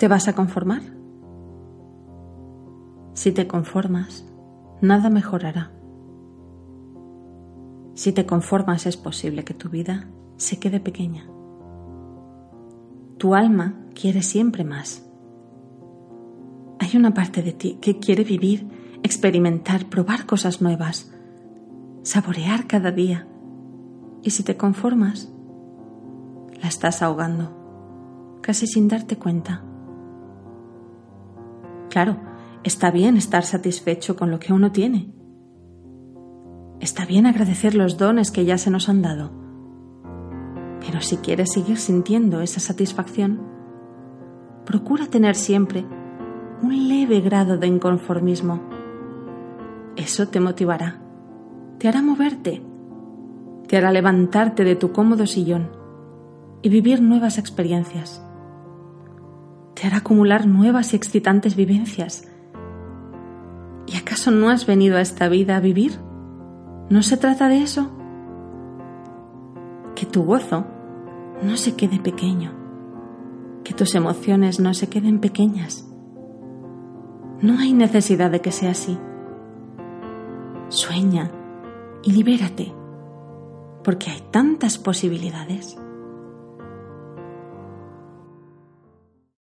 ¿Te vas a conformar? Si te conformas, nada mejorará. Si te conformas es posible que tu vida se quede pequeña. Tu alma quiere siempre más. Hay una parte de ti que quiere vivir, experimentar, probar cosas nuevas, saborear cada día. Y si te conformas, la estás ahogando, casi sin darte cuenta. Claro, está bien estar satisfecho con lo que uno tiene. Está bien agradecer los dones que ya se nos han dado. Pero si quieres seguir sintiendo esa satisfacción, procura tener siempre un leve grado de inconformismo. Eso te motivará, te hará moverte, te hará levantarte de tu cómodo sillón y vivir nuevas experiencias te hará acumular nuevas y excitantes vivencias. ¿Y acaso no has venido a esta vida a vivir? ¿No se trata de eso? Que tu gozo no se quede pequeño, que tus emociones no se queden pequeñas. No hay necesidad de que sea así. Sueña y libérate, porque hay tantas posibilidades.